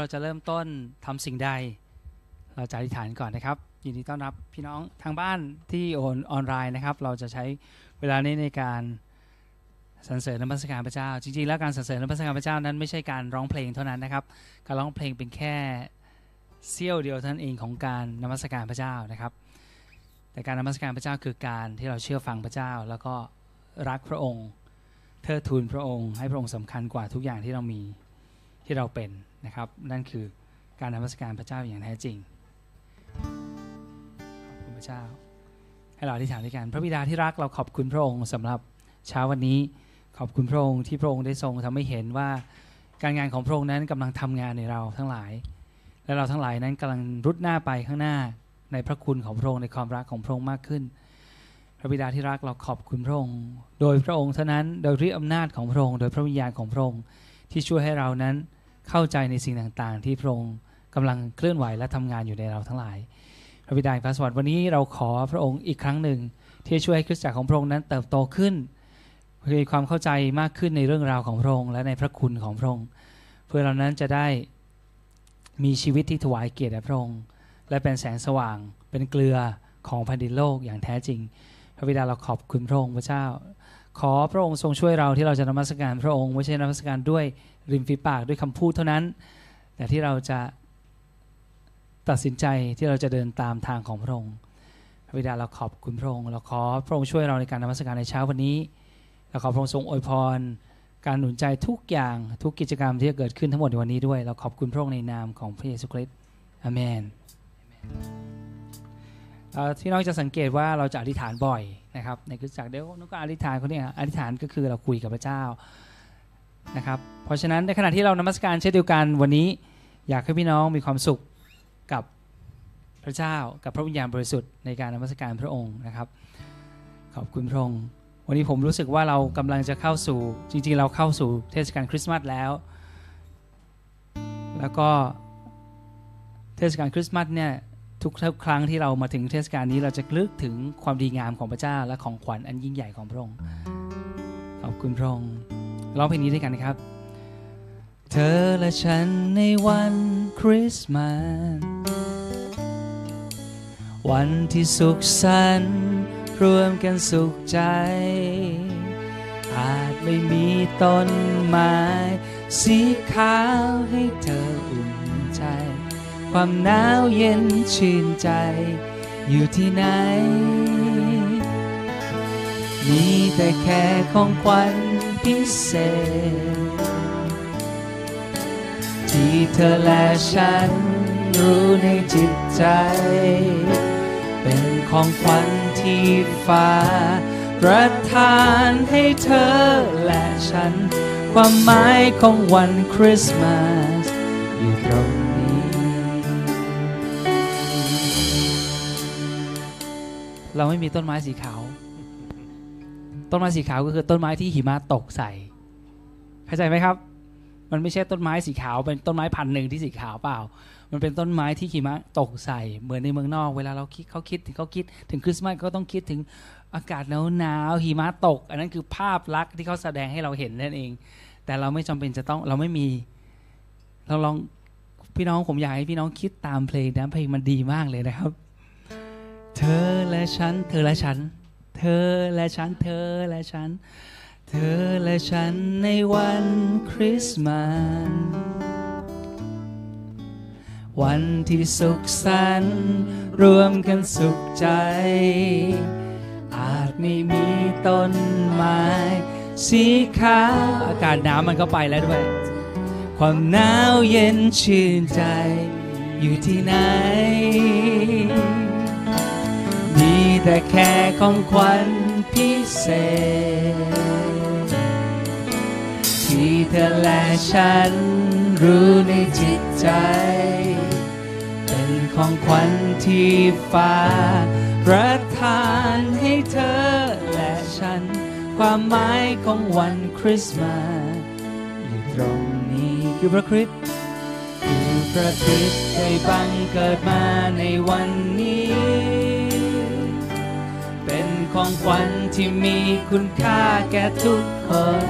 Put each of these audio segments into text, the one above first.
เราจะเริ่มต้นทำสิ่งใด เราจะอธิษฐานก่อนนะครับ ยินดีต้อนรับพี่น้องทางบ้านที่โอนออนไลน์นะครับ เราจะใช้เวลานี้ในการสรรเสริญนมัสการพระเจ้า จริงๆ แล้วการสรรเสริญนมัสการพระเจ้านั้นไม่ใช่การร้องเพลงเท่านั้นนะครับ การร้องเพลงเป็นแค่เสี้ยวเดียวท่านเองของการนมัสการพระเจ้านะครับ แต่การนมัสการพระเจ้าคือการที่เราเชื่อฟังพระเจ้า แล้วก็รักพระองค์ เทิดทูนพระองค์ ให้พระองค์สำคัญกว่าทุกอย่างที่เรามีที่เราเป็น นะครับ นั่นคือการนมัสการพระเจ้าอย่างแท้จริง ขอบคุณพระเจ้า ให้เราอธิษฐานด้วยกัน พระบิดาที่รักเราขอบคุณพระองค์สำหรับเช้าวันนี้ ขอบคุณพระองค์ที่พระองค์ได้ทรงทำให้เห็นว่าการงานของพระองค์นั้นกำลังทำงานในเราทั้งหลาย และเราทั้งหลายนั้นกำลังรุดหน้าไปข้างหน้าในพระคุณของพระองค์ในความรักของพระองค์มากขึ้น พระบิดาที่รักเราขอบคุณพระองค์ โดยพระองค์เท่านั้น โดยฤทธิอำนาจของพระองค์ โดยพระวิญญาณของพระองค์ที่ช่วยให้เรานั้น เข้าใจในสิ่งต่างๆ ที่พระองค์กำลังเคลื่อนไหวและทำงานอยู่ในเราทั้งหลาย พระบิดาพระสวรรค์วันนี้เราขอพระองค์อีกครั้งหนึ่ง ที่จะช่วยให้คริสตจักรของพระองค์นั้นเติบโตขึ้นมีความเข้าใจมากขึ้นในเรื่องราวของพระองค์และในพระคุณของพระองค์เพื่อเรานั้นจะได้มีชีวิตที่ถวายเกียรติแด่พระองค์และเป็นแสงสว่าง เป็นเกลือของแผ่นดินโลกอย่างแท้จริง พระบิดาเราขอบคุณพระองค์พระเจ้า ขอพระองค์ทรงช่วยเราที่เราจะนมัสการพระองค์ไม่ใช่นมัสการด้วย ริมฝีปากด้วยคำพูดเท่านั้น แต่ที่เราจะตัดสินใจที่เราจะเดินตามทางของพระองค์พระบิดาเราขอบคุณพระองค์เราขอพระองค์ช่วยเราในการนมัสการในเช้าวันนี้เราขอพระองค์ทรงอวยพร การหนุนใจทุกอย่างทุกกิจกรรมที่จะเกิดขึ้นทั้งหมดในวันนี้ด้วย เราขอบคุณพระองค์ในนามของพระเยซูคริสต์อเมนที่น้องจะสังเกตว่าเราจะอธิษฐานบ่อยนะครับในคริสตจักรเดี๋ยวน้องก็อธิษฐานเขาเนี่ยอธิษฐานก็คือเราคุยกับพระเจ้า นะครับ เพราะฉะนั้นในขณะที่เรานมัสการเช่นเดียวกันวันนี้อยากให้พี่น้องมีความสุขกับพระเจ้ากับพระวิญญาณบริสุทธิ์ในการนมัสการพระองค์นะครับ ขอบคุณพระองค์วันนี้ผมรู้สึกว่าเรากำลังจะเข้าสู่จริงๆ เราเข้าสู่เทศกาลคริสต์มาสแล้ว แล้วก็เทศกาลคริสต์มาสเนี่ยทุกครั้งที่เรามาถึงเทศกาลนี้เราจะลึกถึงความดีงามของพระเจ้าและของขวัญอันยิ่งใหญ่ของพระองค์ ขอบคุณพระองค์ ร้องเพลงนี้ด้วยกันนะครับ เธอและฉันในวันคริสต์มาสวันที่สุขสันต์รวมกันสุขใจ อาจไม่มีต้นไม้สีขาวให้เธออุ่นใจ ความหนาวเย็นชื่นใจ อยู่ที่ไหน มีแต่แค่ของขวัญ พิเศษ ที่เธอและฉันรู้ในจิตใจ เป็นของขวัญที่ฟ้า ประทานให้เธอและฉัน ความหมายของวันคริสต์มาสอยู่ตรงนี้ เราไม่มีต้นไม้สีขาว ต้นไม้สีขาวก็คือต้นไม้ที่หิมะตกใส่ เข้าใจไหมครับ มันไม่ใช่ต้นไม้สีขาว เป็นต้นไม้พันหนึ่งที่สีขาวเปล่า มันเป็นต้นไม้ที่หิมะตกใส่ เหมือนในเมืองนอก เวลาเราคิดเขาคิดถึงเขาคิด ถึงคริสต์มาสก็ต้องคิดถึงอากาศหนาวหนาวหิมะตก อันนั้นคือภาพลักษณ์ที่เขาแสดงให้เราเห็นนั่นเอง แต่เราไม่จำเป็นจะต้องเราไม่มีเราลองพี่น้องผมอยากให้พี่น้องคิดตามเพลงนะเพลงมันดีมากเลยนะครับ เธอและฉัน เธอและฉัน เธอและฉันเธอและฉัน เธอและฉันในวันคริสต์มาสวันที่สุขสันต์รวมกันสุขใจ อาจไม่มีต้นไม้สีขาวอากาศหนาวมันก็ไปแล้วด้วย ความหนาวเย็นชื่นใจอยู่ที่ไหน แต่แค่ของขวัญพิเศษ ที่เธอและฉันรู้ในจิตใจ เป็นของขวัญที่ฟ้าประทานให้เธอและฉัน ความหมายของวันคริสต์มาสอยู่ตรงนี้คือพระคริสต์คือพระคริสต์ได้บังเกิดมาในวันนี้ ของขวัญที่มีคุณค่าแก่ทุกคน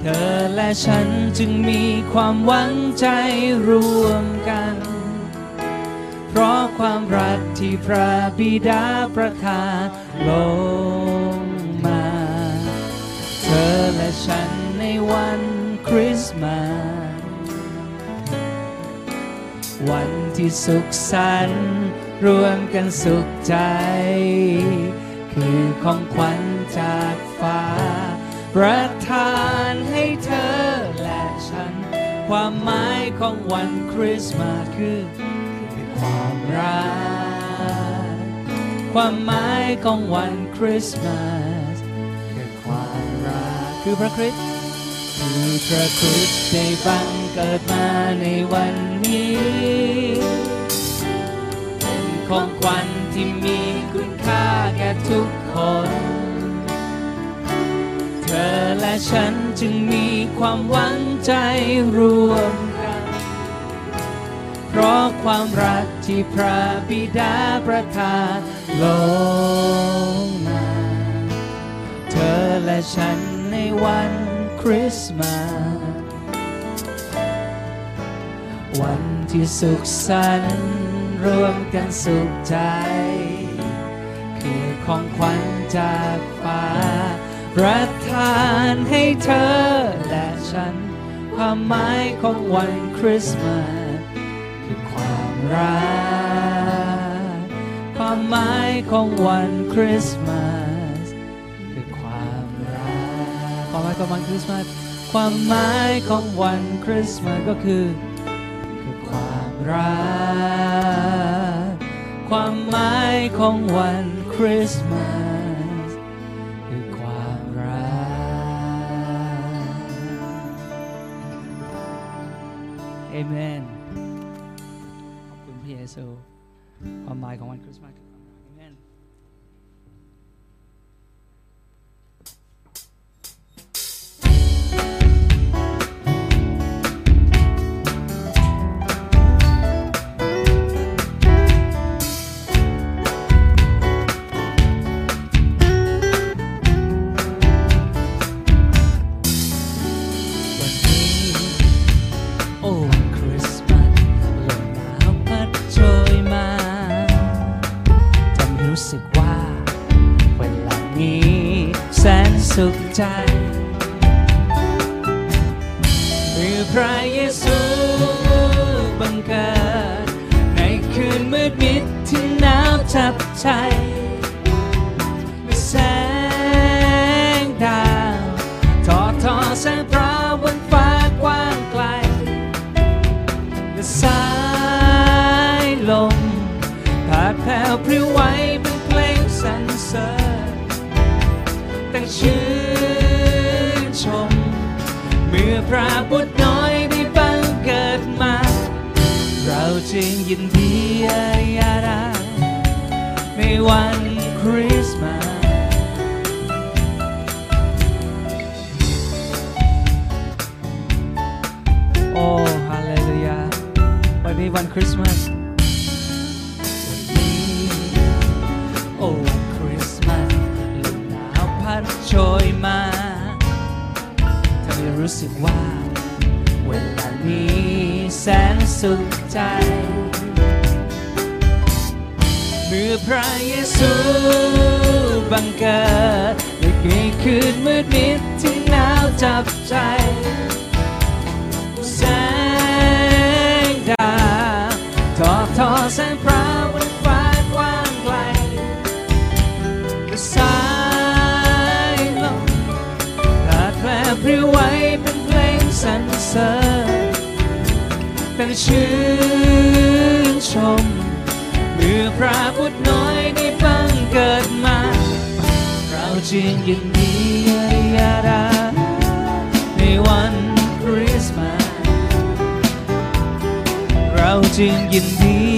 เธอและฉันจึงมีความหวังใจรวมกัน เพราะความรักที่พระบิดาประทานลงมา เธอและฉันในวันคริสต์มาสวันที่สุขสันต์ รวมกันสุขใจ คือของขวัญจากฟ้า ประทานให้เธอและฉัน ความหมายของวันคริสต์มาสคือคือความรัก ความหมายของวันคริสต์มาสคือความรัก คือพระคริสต์คือพระคริสต์ได้บังเกิดมาในวันนี้ ของขวัญที่มีคุณค่าแก่ทุกคน เธอและฉันจึงมีความหวังใจรวมกัน เพราะความรักที่พระบิดาประทานลงมา เธอและฉันในวันคริสต์มาสวันที่สุขสันต์ รวมกันสุขใจ คือของขวัญจากฟ้าประทานให้เธอและฉัน ความหมายของวันคริสต์มาสคือความรัก ความหมายของวันคริสต์มาสคือความรัก ความหมายของวันคริสต์มาสความหมายของวันคริสต์มาสก็คือ คือความรัก ความหมายของวันคริสต์มาสคือความรักเอเมน ขอบคุณพระเยซู ความหมายของวันคริสต์มาส สุ วันคริสต์มาสโอ้ฮาเลลูยาวันนี้วันคริสต์มาส โอ้คริสต์มาสลมหนาวพัดโชยมาทำให้รู้สึกว่า เวลานี้แสนสุขใจ พระเยซูบังเกิดในคืนมืดมิดที่หนาวจับใจ แสงดาวทอทอแสงพระบนฟ้ากว้างไกลสายลมพาดแผลพริ้วไหวเป็นเพลงสรรเสริญตั้งชื่นชม พระบุตรน้อยได้บังเกิดมา เราจึงยินดีอาราในวันคริสต์มาสเราจึงยินดี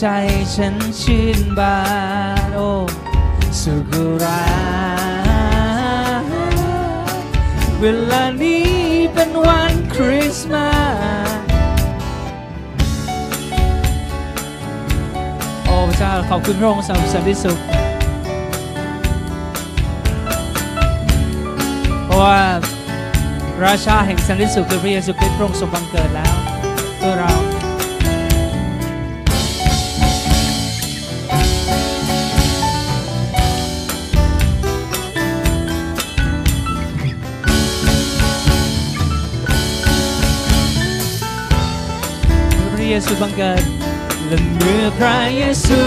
ใจฉันชื่นบานโอสุกุราเวลานี้เป็นวันคริสต์มาสโอ้พระเจ้าขอบคุณพระองค์สำหรับสันติสุขเพราะว่าราชาแห่งสันติสุขคือพระเยซูคริสต์พระองค์ทรงบังเกิดแล้วตัวเรา เยซูบังเกิดและเมื่อพระเยซู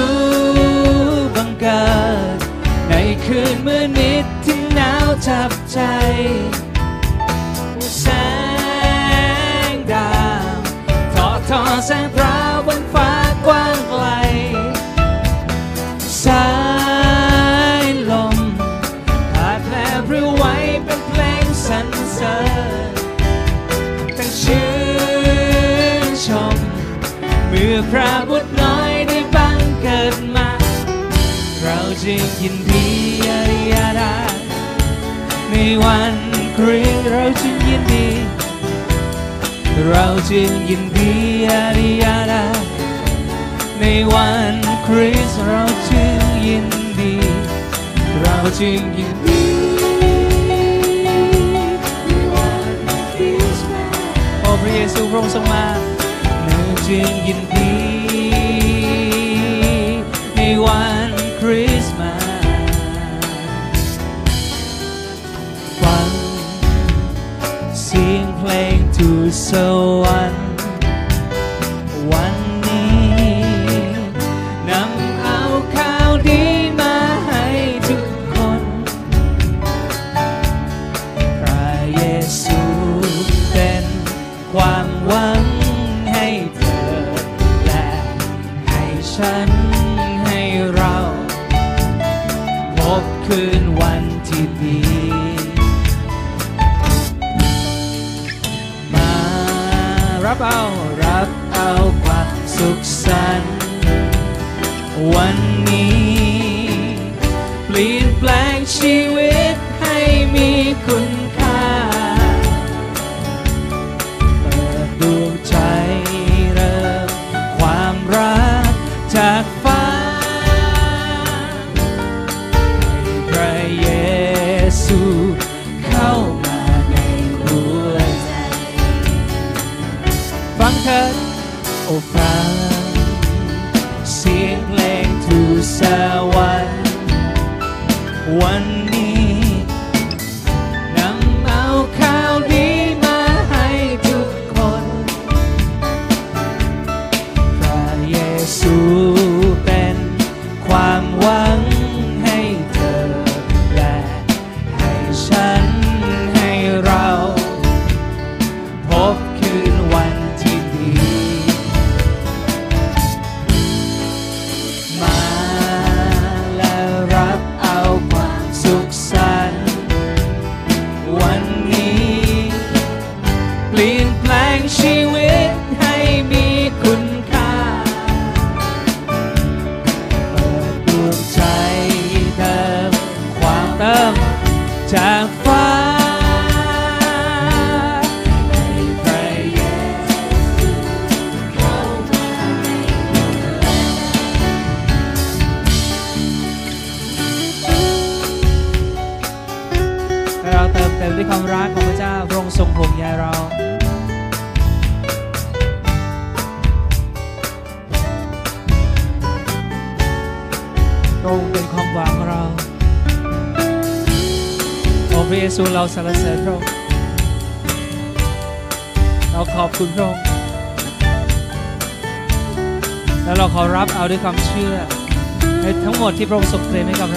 บังเกิดในคืนเมื่อนิดที่หนาวจับใจแสงดาวทอดทอแสงพระ พระบุตรน้อยได้บังเกิดมา เราจึงยินดีอาริยาดาในวันคริสเราจึงยินดี เราจึงยินดีอริยาดาในวันคริสเราจึงยินดี เราจึงยินดีพระเยซูพระองค์ทรงมาเราจึงยินดี So someone Professor Prenega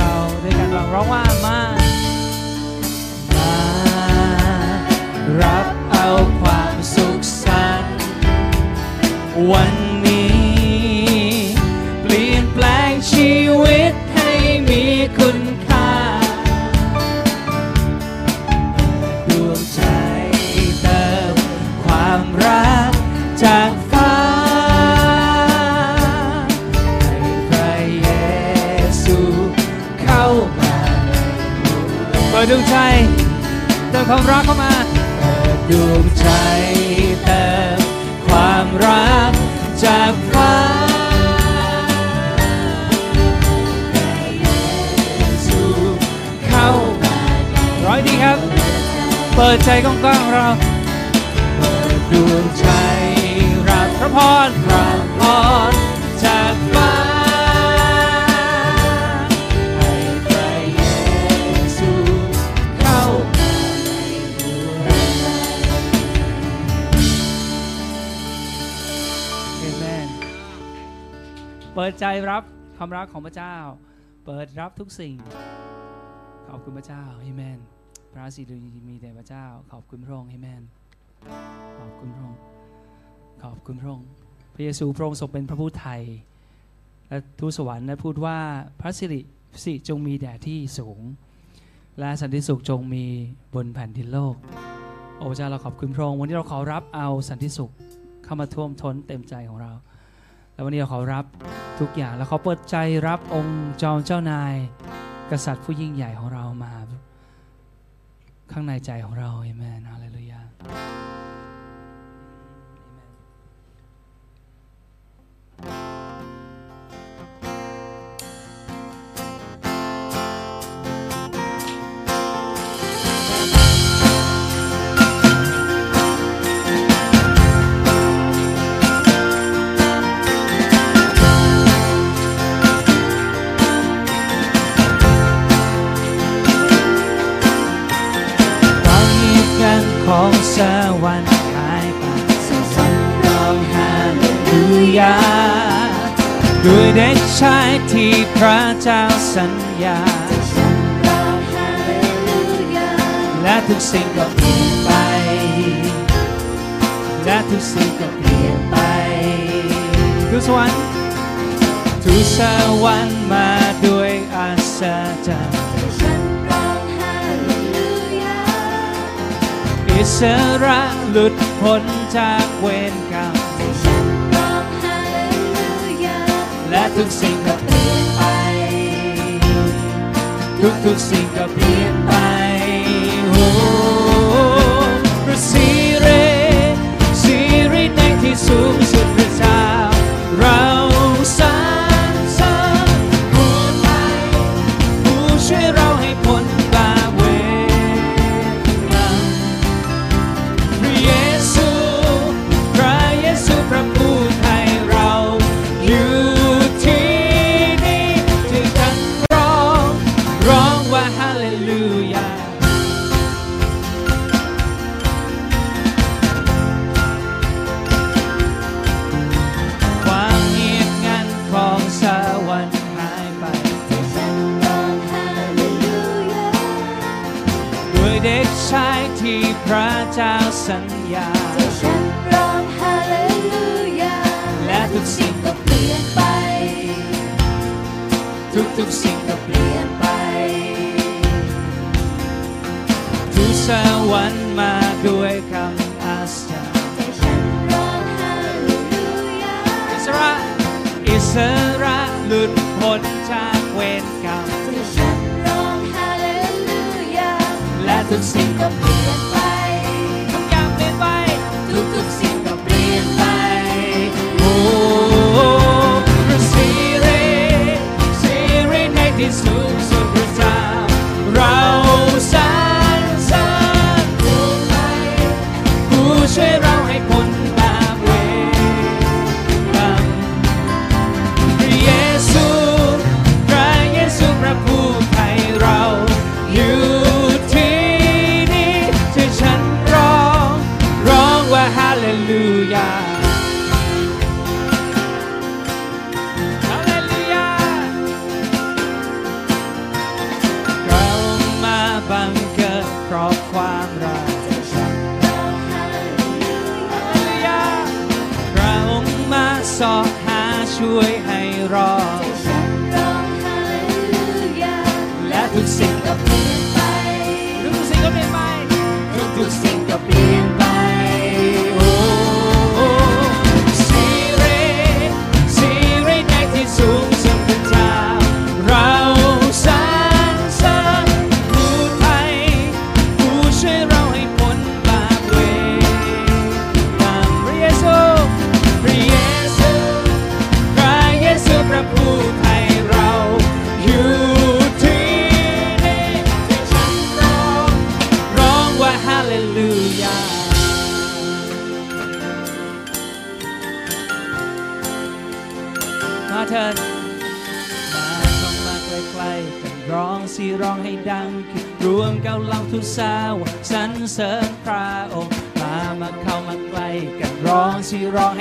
ดใจกว้างๆของเราเปิดดวงใจรับพระพรพระพรจากฟ้าให้พระเยซูเข้ามาในหัวใจเอเมนเปิดใจรับความรักของพระเจ้า เปิดรับทุกสิ่ง ขอบคุณพระเจ้าเอเมน ระสิริมีแต่พระเจ้า ขอบคุณพระองค์เอเมนขอบคุณพระองค์ขอบคุณพระองค์พระเยซูพระองค์ทรงเป็นพระผู้ไทย และทูตสวรรค์ได้พูดว่าพระสิริสิจงมีแด่ที่สูง และสันติสุขจงมีบนแผ่นดินโลก โอ้พระเจ้าเราขอบคุณพระองค์วันนี้เราขอรับเอาสันติสุขเข้ามาท่วมท้นเต็มใจของเรา แล้ววันนี้เราขอรับทุกอย่างแล้วขอเปิดใจรับองค์จอมเจ้านาย กษัตริย์ผู้ยิ่งใหญ่ของเรามา ข้างในใจของเราเอเมนฮาเลลูยา ของสวรรค์หายไปสวรรค์ร้องฮาเลลูยาด้วยเด็กชายที่พระเจ้าสัญญา และทุกสิ่งก็เปลี่ยนไป และทุกสิ่งก็เปลี่ยนไปทุกสวรรค์ทุกสวรรค์มาด้วยอาศจร อิสระหลุดพ้นจากเวรกรรมและทุกสิ่งก็เปลี่ยนไป ทุกทุกๆสิ่งก็เปลี่ยนไปโอ้พระสิริสิริในที่สูง ทุกทุกๆสิ่งก็เปลี่ยนไปทุกสวรรค์มาด้วยคำอาศาอิสระอิสระหลุดพ้นจากเวรกรรมและทุกสิ่งก็เปลี่ยนไป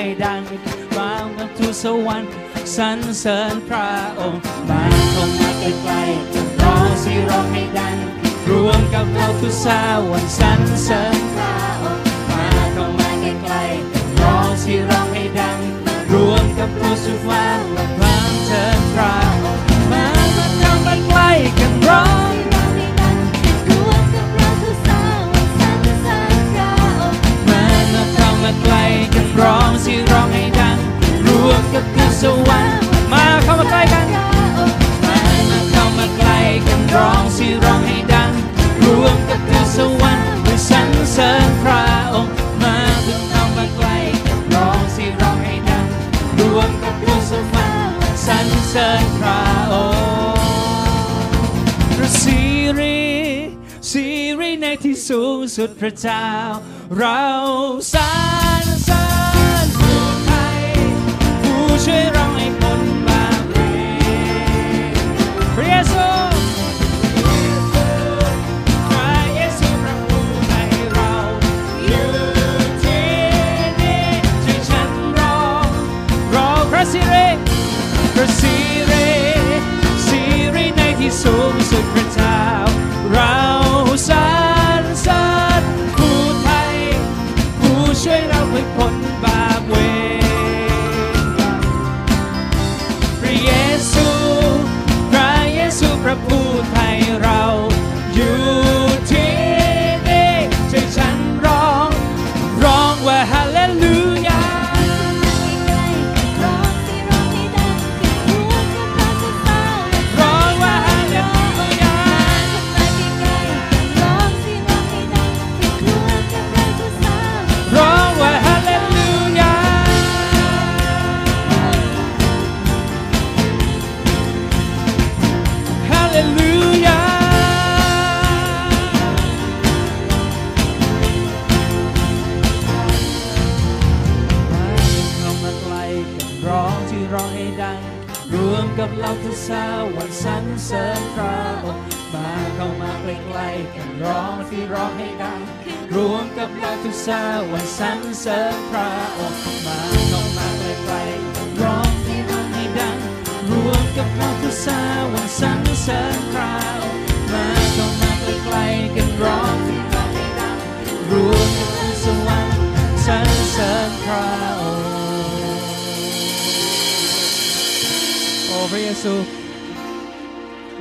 ให้ดังฟ้ากับทุสวรรค์สรรเสริญพระองค์มาเข้ามาใกล้ๆร้องสิร้องให้ดังรวมกับเราทุสาวันสรรเสริญพระองค์มาเข้ามาใกล้ๆร้องสิร้องให้ดังรวมกับทุาสุฟ้าวันพรางเธอพระองค์มาเข้ามาใกล้กันร้อง คำร้องสิร้องให้ดัง รวมกับเพื่อสวรรค์มาเข้ามาใกล้กันมาเข้ามาใกล้กันร้องสิร้องให้ดัง รวมกับเพื่อนสวรรค์เพื่อสรรเสริญพระองค์มาเพื่อเข้ามาใกล้กันร้องสิร้องให้ดัง รวมกับเพื่อสวรรค์สรรเสริญพระองค์พระสิริสิริในที่สูงสุดพระเจ้า เราสา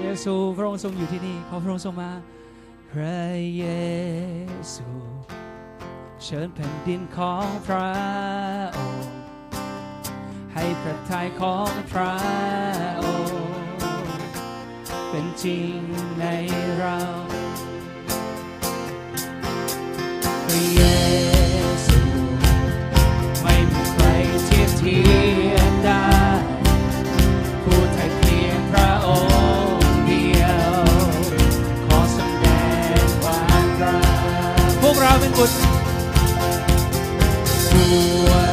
เยซูพระองค์ทรงอยู่ที่นี่ขอพระองค์ทรงมา พระเยซู เชิญแผ่นดินของพระองค์ ให้พระทัยของพระองค์ เป็นจริงในเราพระเย takut Buat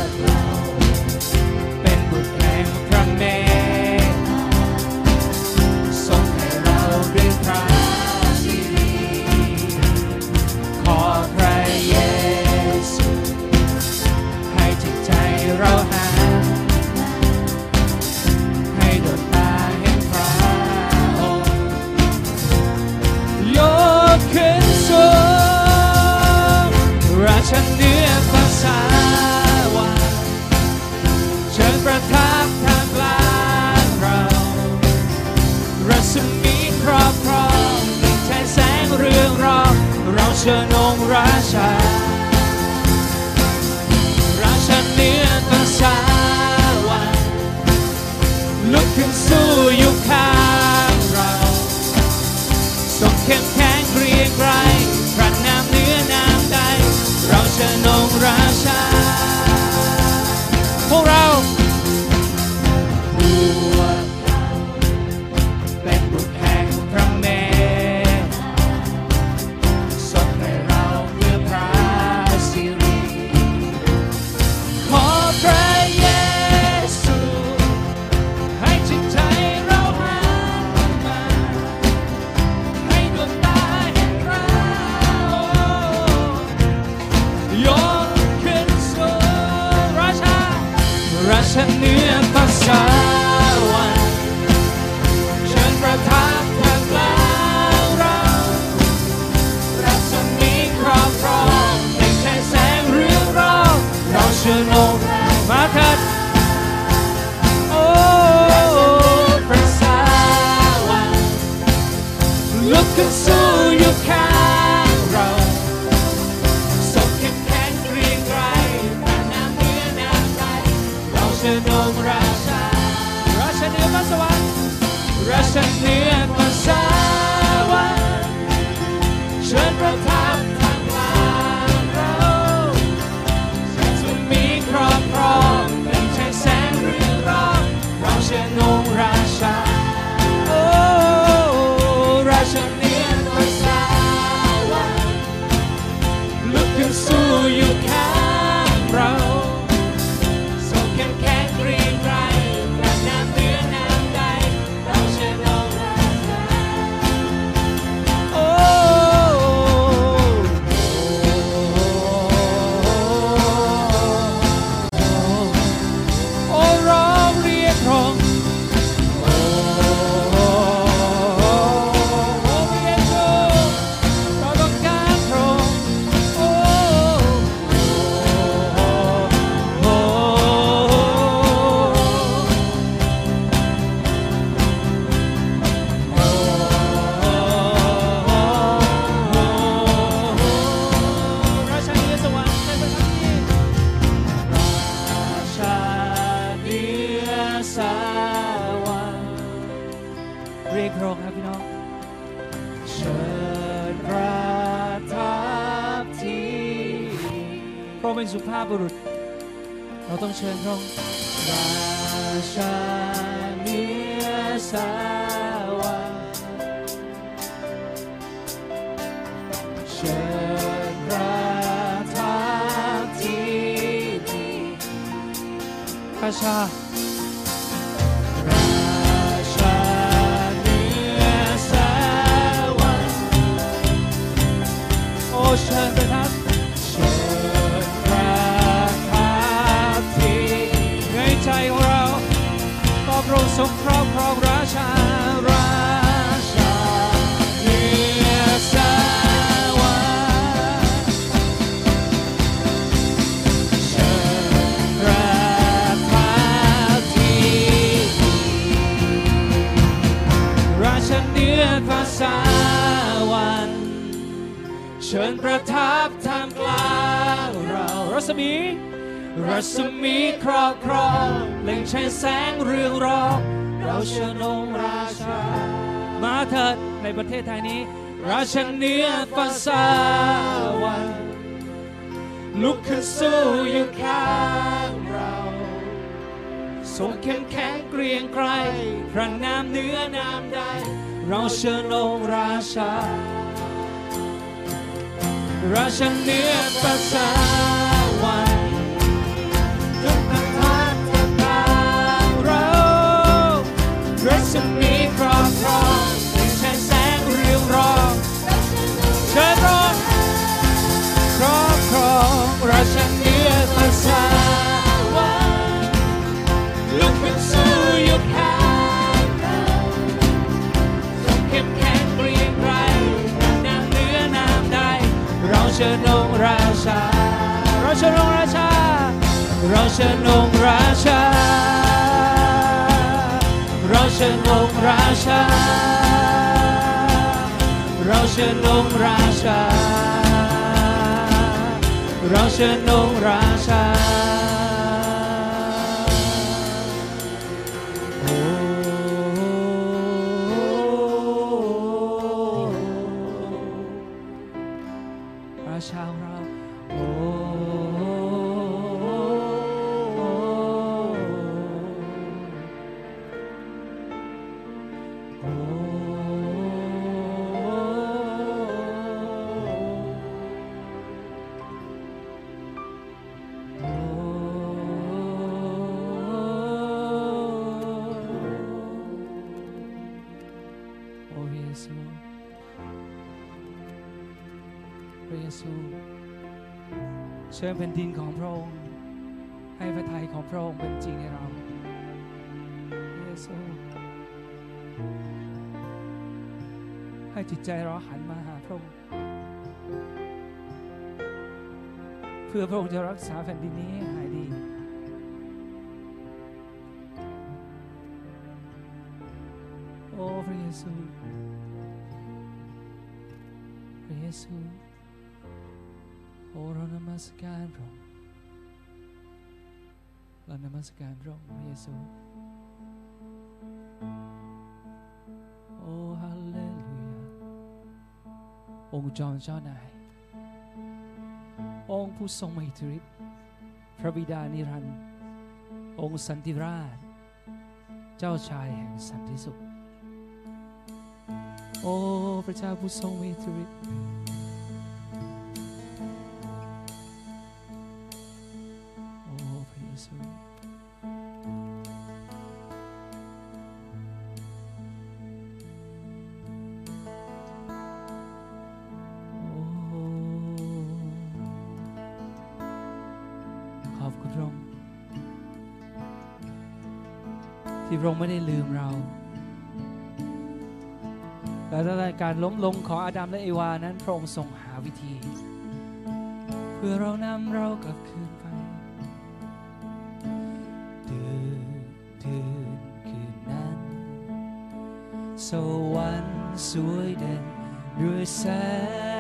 เหนือภาษาวัน เชิญประทับทางกลางเรารัศมีรัศมีครอบครองเล่งใช้แสงเรืองรอบเราเชิญองค์ราชา มาเถิดในประเทศไทยนี้ ราชเนื้อภาษาวันลุกขึ้นสู้อยู่ข้างเราทรงเข้มแข็งเกรียงไกรพระนามเนื้อนามใด เราเชิญองราชา ราชเนื้อภาษาวันจงประทานทางเรารัศมีครอบครองเป็นแสงเรืองรองเชิญรอดครอบครองราชา ชิญองราชา เราเชิญองค์ราชา เราเชิญองค์ราชา เราเชิญองค์ราชา เราเชิญองค์ราชา เราเชิญองค์ราชา ชิญแผ่นดินของพระองค์ให้พระทัยของพระองค์เป็นจริงในเราเยซูให้จิตใจเราหันมาหาพระองค์เพื่อพระองค์จะรักษาแผ่นดินนี้ให้ การพระองค์พระเยซู โอ้ฮาเลลูยา องค์จอมเจ้านาย องค์ผู้ทรงมหิทธิฤทธิ์พระบิดานิรันดร์องค์สันติราช เจ้าชายแห่งสันติสุข โอ้ พระเจ้าผู้ทรงมหิทธิฤทธิ์ คุณพระองค์ที่พระองค์ไม่ได้ลืมเรา และตั้งแต่การล้มลงของอาดัมและเอวานั้นพระองค์ทรงหาวิธี เพื่อเรานำเรากลับคืนไปเดือนเดือนคืนนั้น สวรรค์สวยเด่นด้วยแสง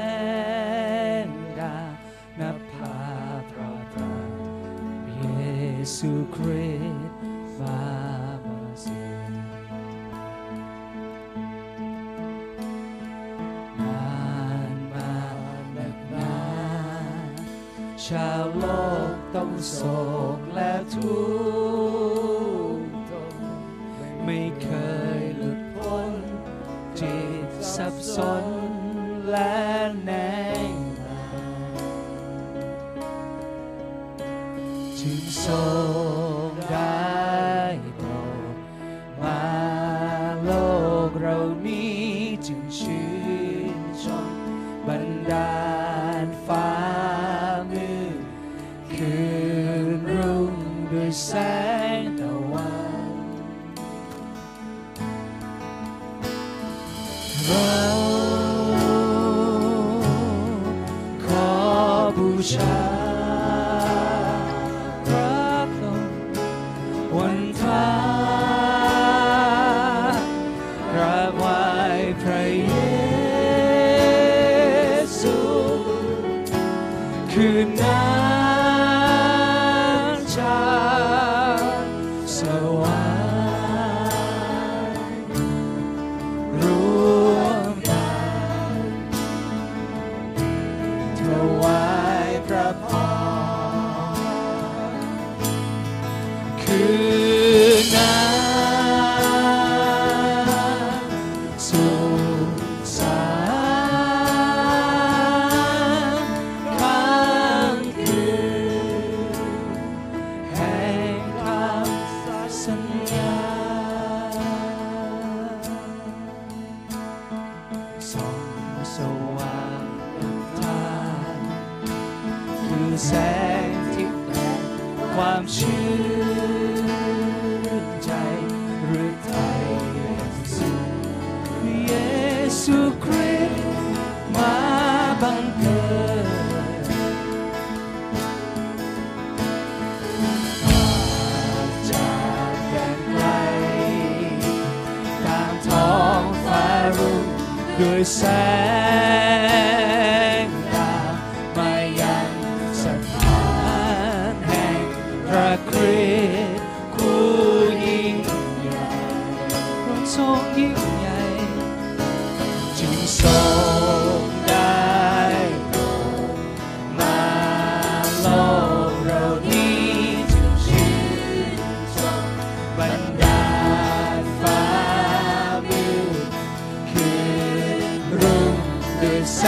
ด้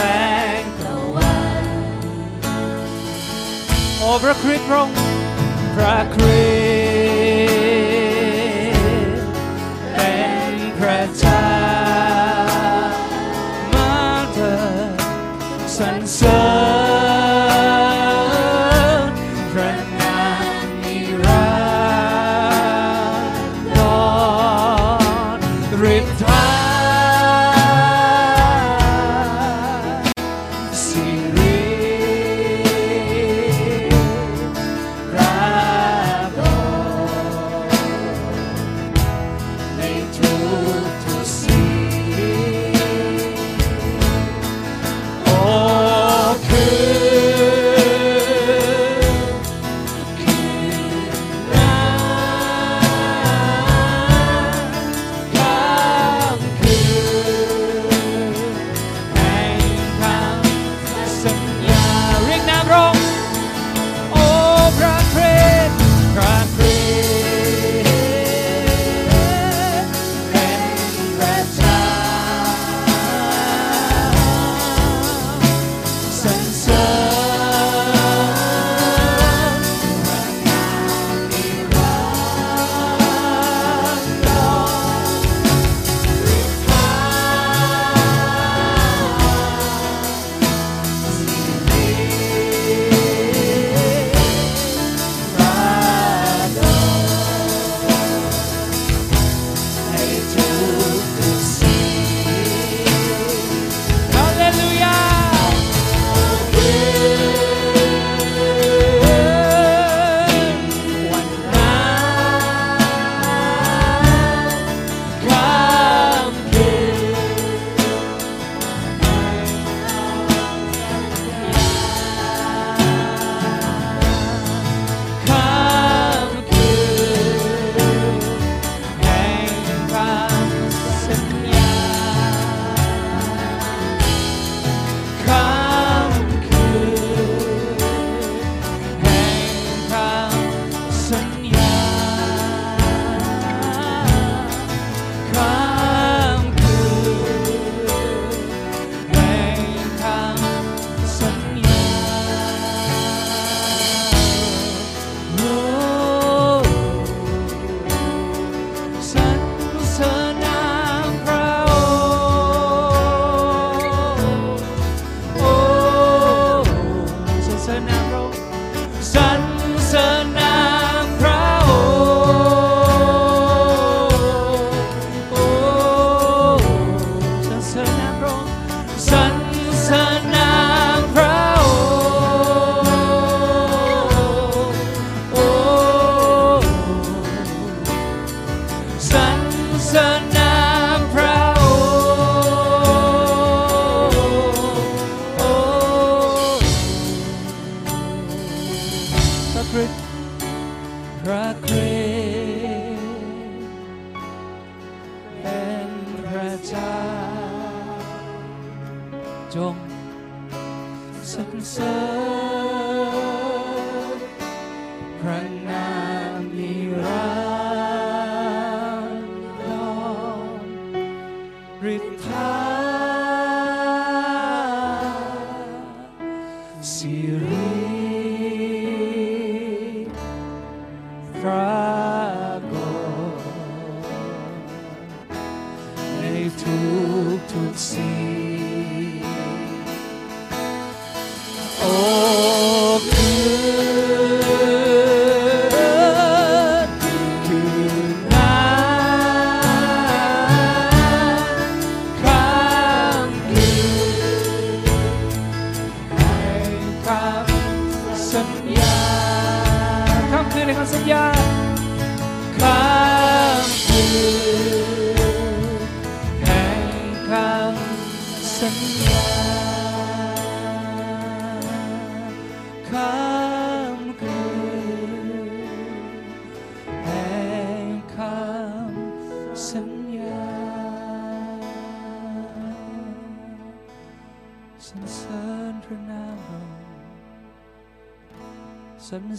วยแสงตะวันโอ้พระคริสต์พระองค์พระคริส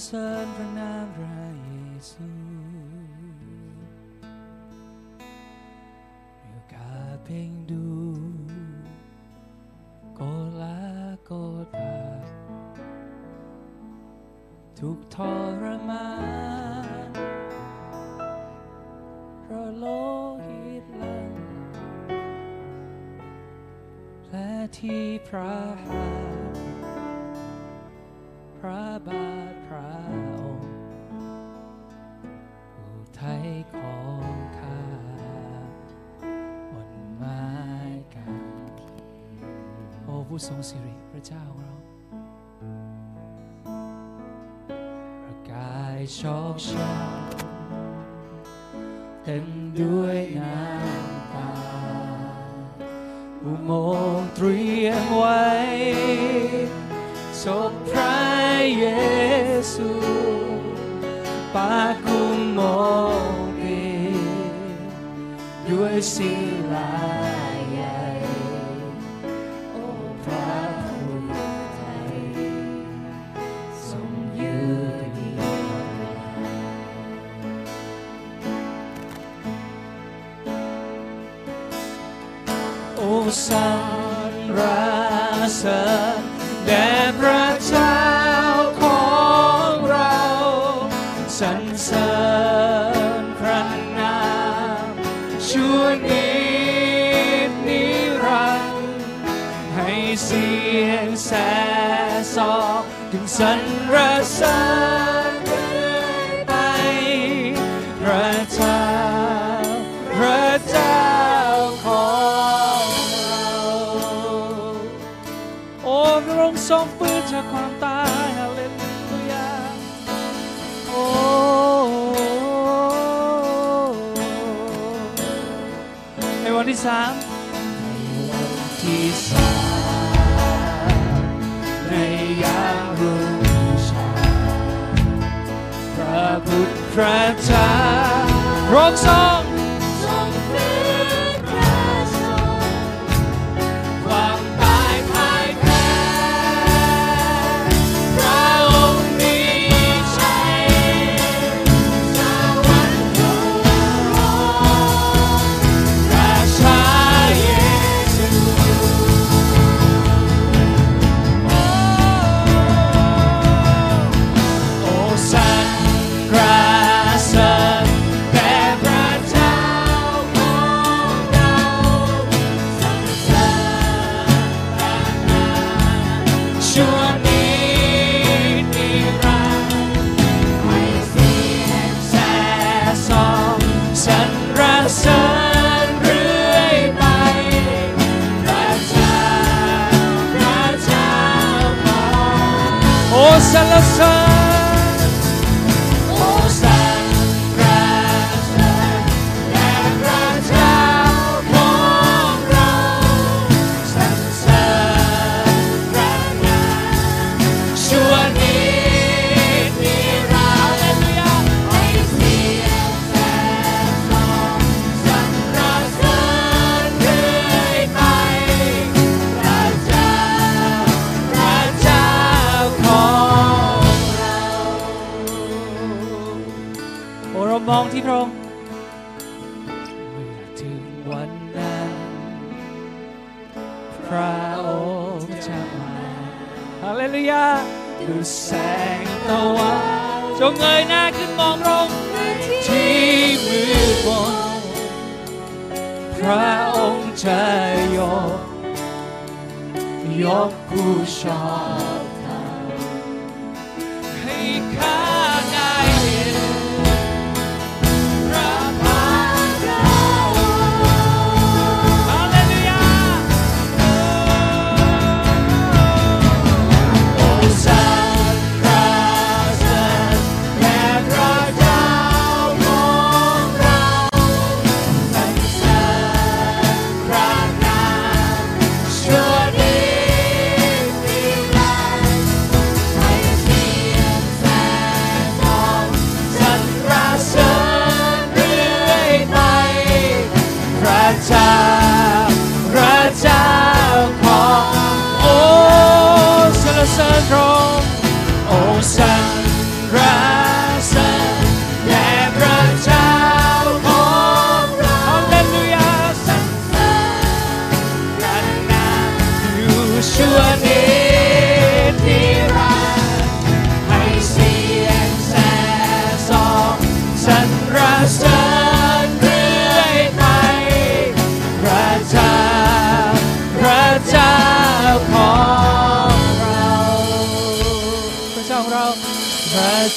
เสริญพระนามพระเยซูโมื่อกาเพ่งดูโกลาโกตาทุกทรมานเพราะโลหิตลังและที่พระหา ทรงสิริพระเจ้าของเราร่างกายชอกช้ำเต็มด้วยน้ำตาอุโมงค์เตรียมไว้ศพพระเยซูปาคุมโมดีด้วยสิ่ง prime time. Song.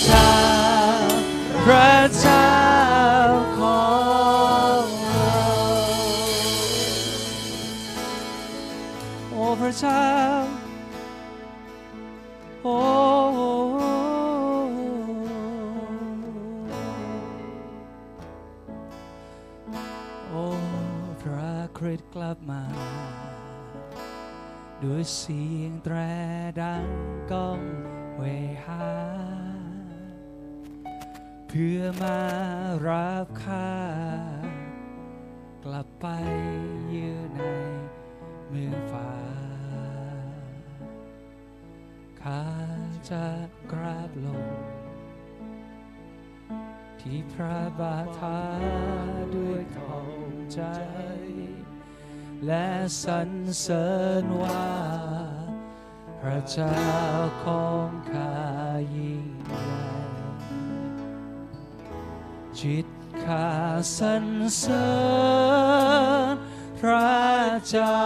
เจ้า พระเจ้าของเราโอ้พระเจ้า โอ้โอ้พระคริสต์กลับมาด้วยเสียงแตรดังก้องเวหา พื่อมารับข้ากลับไปยืนในเมืองฟ้าข้าจะกราบลง ที่พระบาทาด้วยทองใจ และสรรเสริญว่า พระเจ้าของข้ายิ่งใหญ่ จิตข้าสรรเสริญพระเจ้า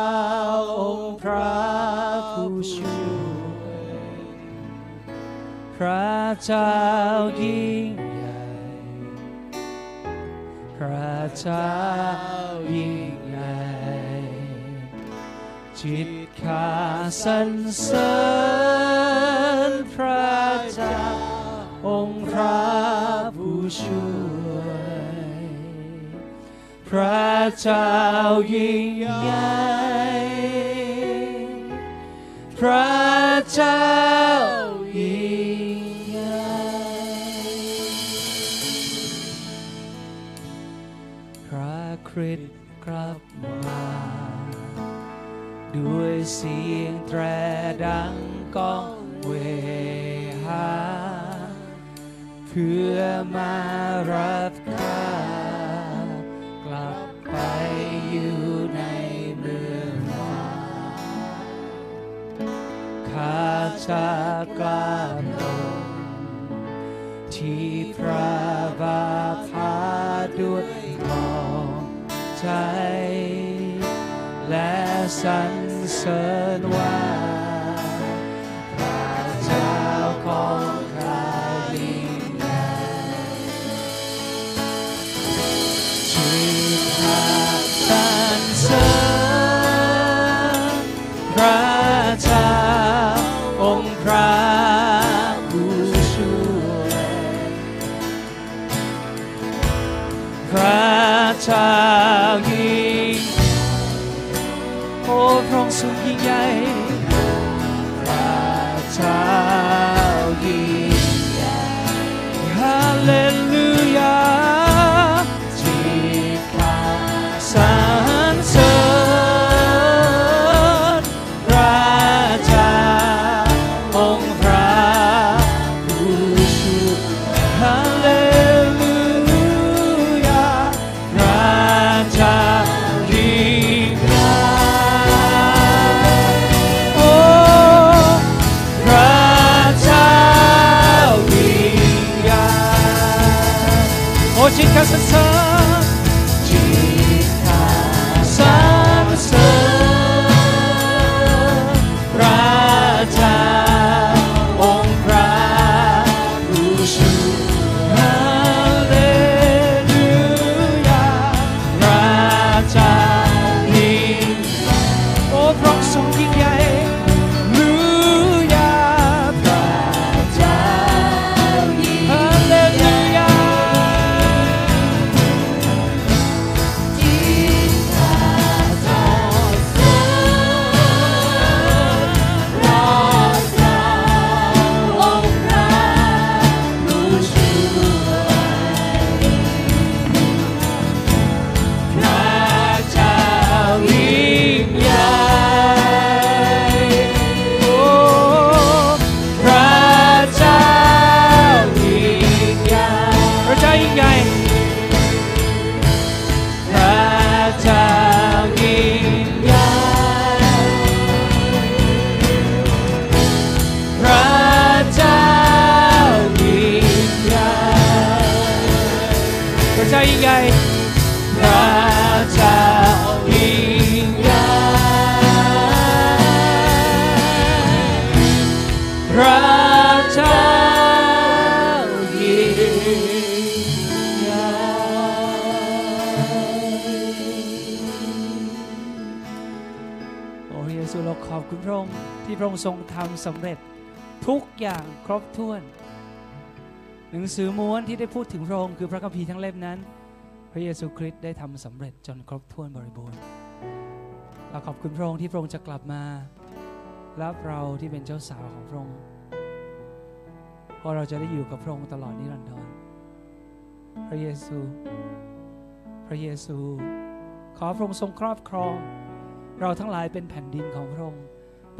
องค์พระผู้ช่วยพระเจ้ายิ่งใหญ่ พระเจ้ายิ่งใหญ่จิตข้าสรรเสริญพระเจ้าองค์พระผู้ช่วย พระเจ้ายิ่งใหญ่พระเจ้ายิ่งใหญ่พระคริสต์กลับมา ด้วยเสียงแตรดังก้องเวหา เพื่อมารับากลับลงที่พระบาทาด้วยทองใจ และสรรเสริญว่า ที่พระองค์ทรงทำสำเร็จทุกอย่างครบถ้วน หนังสือม้วนที่ได้พูดถึงพระองค์คือพระคัมภีร์ทั้งเล่มนั้น พระเยซูคริสต์ได้ทำสำเร็จจนครบถ้วนบริบูรณ์เราขอบคุณพระองค์ที่พระองค์จะกลับมารับเราที่เป็นเจ้าสาวของพระองค์เพราะเราจะได้อยู่กับพระองค์ตลอดนิรันดรพระเยซู พระเยซู ขอพระองค์ทรงครอบครอง เราทั้งหลายเป็นแผ่นดินของพระองค์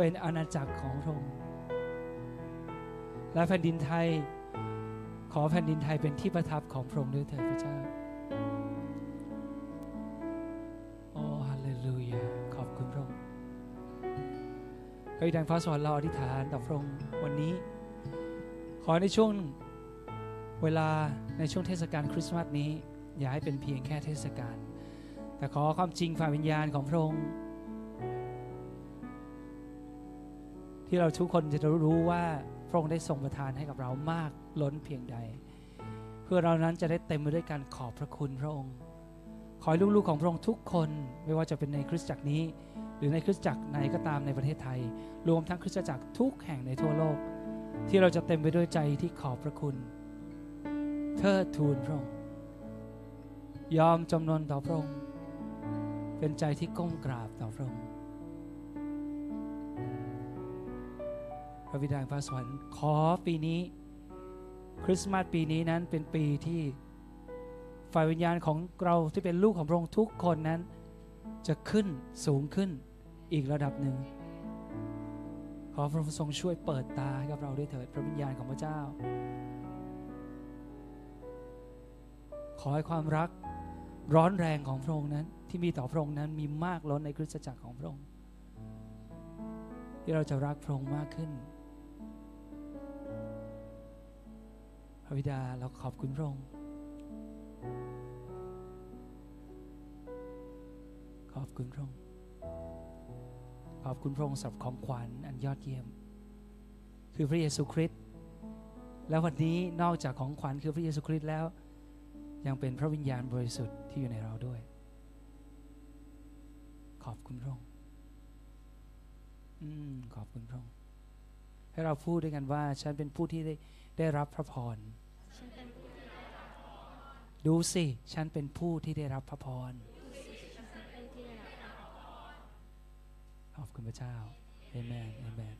เป็นอาณาจักรของพระองค์และแผ่นดินไทย ขอแผ่นดินไทยเป็นที่ประทับของพระองค์ด้วยเถิดพระเจ้าโอ้ฮาเลลูยาขอบคุณพระองค์พระบิดาฟ้าสวรรค์เราอธิษฐานต่อพระองค์วันนี้ ขอในช่วงเวลาในช่วงเทศกาลคริสต์มาสนี้ อย่าให้เป็นเพียงแค่เทศกาลแต่ขอความจริงฝ่ายวิญญาณของพระองค์ ที่เราทุกคนจะรู้ว่าพระองค์ได้ทรงประทานให้กับเรามากล้นเพียงใด เพื่อเรานั้นจะได้เต็มไปด้วยการขอบพระคุณพระองค์ ขอให้ลูกๆของพระองค์ทุกคนไม่ว่าจะเป็นในคริสตจักรนี้ หรือในคริสตจักรไหนก็ตามในประเทศไทย รวมทั้งคริสตจักรทุกแห่งในทั่วโลก ที่เราจะเต็มไปด้วยใจที่ขอบพระคุณเทิดทูนพระองค์ยอมจำนนต่อพระองค์เป็นใจที่ก้มกราบต่อพระองค์ พระบิดาแห่งฟ้าสวรรค์ขอปีนี้ คริสต์มาสปีนี้นั้นเป็นปีที่ฝ่ายวิญญาณของเราที่เป็นลูกของพระองค์ทุกคนนั้น จะขึ้นสูงขึ้นอีกระดับหนึ่ง ขอพระองค์ทรงช่วยเปิดตาให้กับเราด้วยเถิดพระวิญญาณของพระเจ้า ขอให้ความรักร้อนแรงของพระองค์นั้นที่มีต่อพระองค์นั้นมีมากล้นในคริสตจักรของพระองค์ที่เราจะรักพระองค์มากขึ้น ระบิดาเราขอบคุณพระองค์ ขอบคุณพระองค์ ขอบคุณพระองค์สำหรับของขวัญอันยอดเยี่ยม คือพระเยซูคริสต์ แล้ววันนี้นอกจากของขวัญคือพระเยซูคริสต์แล้ว ยังเป็นพระวิญญาณบริสุทธิ์ที่อยู่ในเราด้วย ขอบคุณพระองค์อืมขอบคุณพระองค์ให้เราพูดด้วยกันว่า ฉันเป็นผู้ที่ได้ได้รับพระพร ดูสิ ฉันเป็นผู้ที่ได้รับพระพร ขอบคุณพระเจ้าเอเมนเอเมน